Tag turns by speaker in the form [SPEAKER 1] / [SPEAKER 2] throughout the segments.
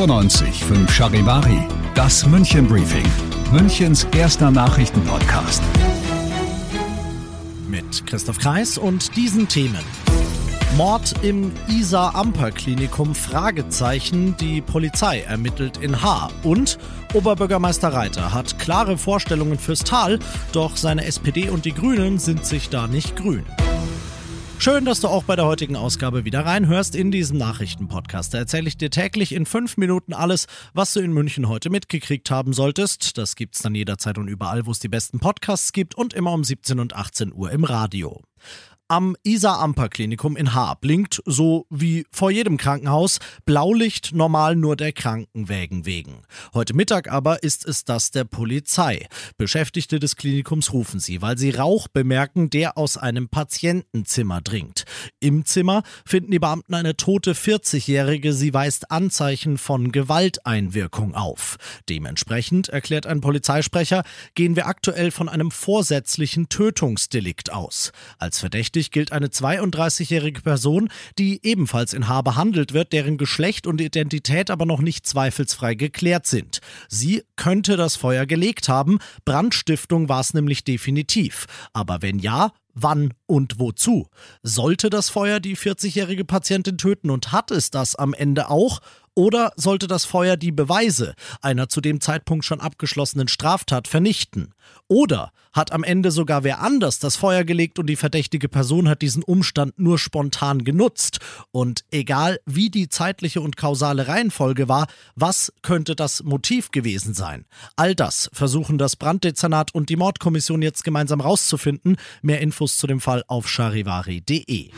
[SPEAKER 1] 95 5 Charivari, das München Briefing, Münchens erster Nachrichtenpodcast.
[SPEAKER 2] Mit Christoph Kreis und diesen Themen. Mord im Isar Amper Klinikum Fragezeichen. Die Polizei ermittelt in H. Und Oberbürgermeister Reiter hat klare Vorstellungen fürs Tal, doch seine SPD und die Grünen sind sich da nicht grün. Schön, dass du auch bei der heutigen Ausgabe wieder reinhörst in diesem Nachrichtenpodcast. Da erzähle ich dir täglich in fünf Minuten alles, was du in München heute mitgekriegt haben solltest. Das gibt's dann jederzeit und überall, wo es die besten Podcasts gibt und immer um 17 und 18 Uhr im Radio. Am Isar-Amper-Klinikum in Haar blinkt, so wie vor jedem Krankenhaus, Blaulicht normal nur der Krankenwägen wegen. Heute Mittag aber ist es das der Polizei. Beschäftigte des Klinikums rufen sie, weil sie Rauch bemerken, der aus einem Patientenzimmer dringt. Im Zimmer finden die Beamten eine tote 40-Jährige. Sie weist Anzeichen von Gewalteinwirkung auf. Dementsprechend, erklärt ein Polizeisprecher, gehen wir aktuell von einem vorsätzlichen Tötungsdelikt aus. Als verdächtig Verdächtig gilt eine 32-jährige Person, die ebenfalls in Haar behandelt wird, deren Geschlecht und Identität aber noch nicht zweifelsfrei geklärt sind. Sie könnte das Feuer gelegt haben, Brandstiftung war es nämlich definitiv. Aber wenn ja, wann und wozu? Sollte das Feuer die 40-jährige Patientin töten und hat es das am Ende auch? Oder sollte das Feuer die Beweise einer zu dem Zeitpunkt schon abgeschlossenen Straftat vernichten? Oder hat am Ende sogar wer anders das Feuer gelegt und die verdächtige Person hat diesen Umstand nur spontan genutzt? Und egal wie die zeitliche und kausale Reihenfolge war, was könnte das Motiv gewesen sein? All das versuchen das Branddezernat und die Mordkommission jetzt gemeinsam rauszufinden. Mehr Infos zu dem Fall auf charivari.de.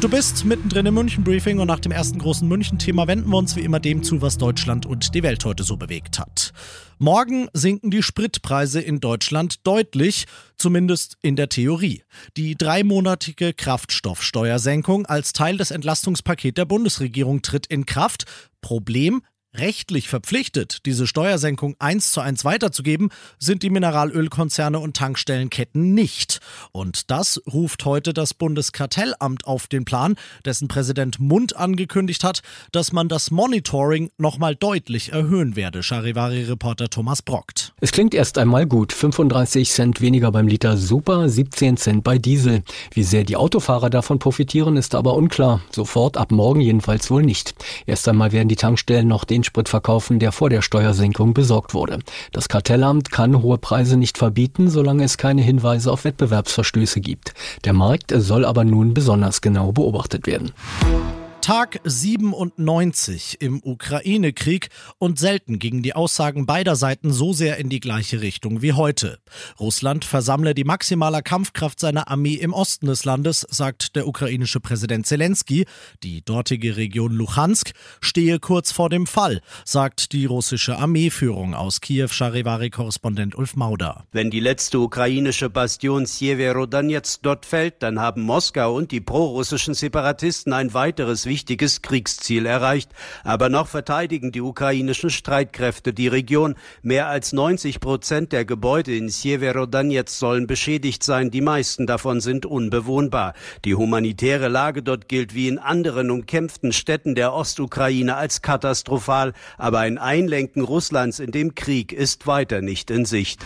[SPEAKER 2] Du bist mittendrin im München-Briefing und nach dem ersten großen München-Thema wenden wir uns wie immer dem zu, was Deutschland und die Welt heute so bewegt hat. Morgen sinken die Spritpreise in Deutschland deutlich, zumindest in der Theorie. Die dreimonatige Kraftstoffsteuersenkung als Teil des Entlastungspakets der Bundesregierung tritt in Kraft. Problem, Rechtlich verpflichtet, diese Steuersenkung eins zu eins weiterzugeben, sind die Mineralölkonzerne und Tankstellenketten nicht. Und das ruft heute das Bundeskartellamt auf den Plan, dessen Präsident Mund angekündigt hat, dass man das Monitoring nochmal deutlich erhöhen werde. Charivari-Reporter Thomas Brockt.
[SPEAKER 3] Es klingt erst einmal gut. 35 Cent weniger beim Liter Super, 17 Cent bei Diesel. Wie sehr die Autofahrer davon profitieren, ist aber unklar. Sofort ab morgen jedenfalls wohl nicht. Erst einmal werden die Tankstellen noch den Sprit verkaufen, der vor der Steuersenkung besorgt wurde. Das Kartellamt kann hohe Preise nicht verbieten, solange es keine Hinweise auf Wettbewerbsverstöße gibt. Der Markt soll aber nun besonders genau beobachtet werden.
[SPEAKER 2] Tag 97 im Ukraine-Krieg und selten gingen die Aussagen beider Seiten so sehr in die gleiche Richtung wie heute. Russland versammle die maximale Kampfkraft seiner Armee im Osten des Landes, sagt der ukrainische Präsident Zelensky. Die dortige Region Luhansk stehe kurz vor dem Fall, sagt die russische Armeeführung aus Kiew, Charivari-Korrespondent Ulf Mauder.
[SPEAKER 4] Wenn die letzte ukrainische Bastion Sjeverodonetsk dort fällt, dann haben Moskau und die prorussischen Separatisten ein weiteres wichtiges Kriegsziel erreicht. Aber noch verteidigen die ukrainischen Streitkräfte die Region. Mehr als 90 Prozent der Gebäude in Sjeverodonetsk sollen beschädigt sein. Die meisten davon sind unbewohnbar. Die humanitäre Lage dort gilt wie in anderen umkämpften Städten der Ostukraine als katastrophal. Aber ein Einlenken Russlands in dem Krieg ist weiter nicht in Sicht.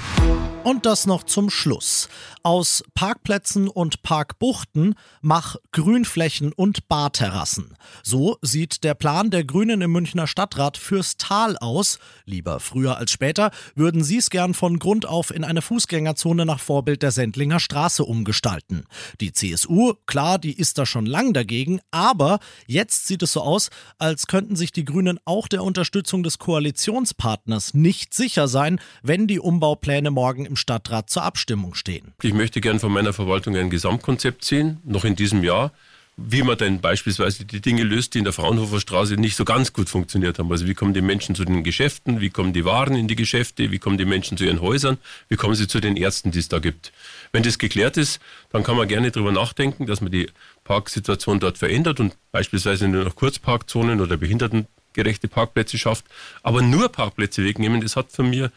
[SPEAKER 2] Und das noch zum Schluss. Aus Parkplätzen und Parkbuchten mach Grünflächen und Barterrassen. So sieht der Plan der Grünen im Münchner Stadtrat fürs Tal aus. Lieber früher als später würden sie es gern von Grund auf in eine Fußgängerzone nach Vorbild der Sendlinger Straße umgestalten. Die CSU, klar, die ist da schon lang dagegen, aber jetzt sieht es so aus, als könnten sich die Grünen auch der Unterstützung des Koalitionspartners nicht sicher sein, wenn die Umbaupläne morgen im Stadtrat zur Abstimmung stehen.
[SPEAKER 5] Ich möchte gern von meiner Verwaltung ein Gesamtkonzept sehen, noch in diesem Jahr wie man denn beispielsweise die Dinge löst, die in der Fraunhofer Straße nicht so ganz gut funktioniert haben. Also wie kommen die Menschen zu den Geschäften, wie kommen die Waren in die Geschäfte, wie kommen die Menschen zu ihren Häusern, wie kommen sie zu den Ärzten, die es da gibt. Wenn das geklärt ist, dann kann man gerne darüber nachdenken, dass man die Parksituation dort verändert und beispielsweise nur noch Kurzparkzonen oder behindertengerechte Parkplätze schafft. Aber nur Parkplätze wegnehmen, das hat für mich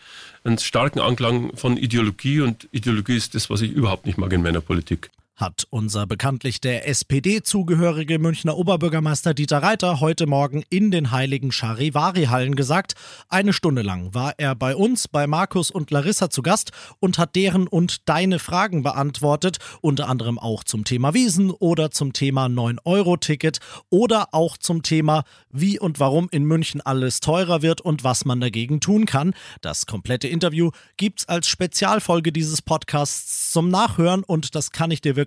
[SPEAKER 5] einen starken Anklang von Ideologie und Ideologie ist das, was ich überhaupt nicht mag in meiner Politik
[SPEAKER 2] hat unser bekanntlich der SPD zugehörige Münchner Oberbürgermeister Dieter Reiter heute Morgen in den heiligen Charivari-Hallen gesagt. Eine Stunde lang war er bei uns, bei Markus und Larissa zu Gast und hat deren und deine Fragen beantwortet, unter anderem auch zum Thema Wiesen oder zum Thema 9-Euro-Ticket oder auch zum Thema, wie und warum in München alles teurer wird und was man dagegen tun kann. Das komplette Interview gibt's als Spezialfolge dieses Podcasts zum Nachhören und das kann ich dir wirklich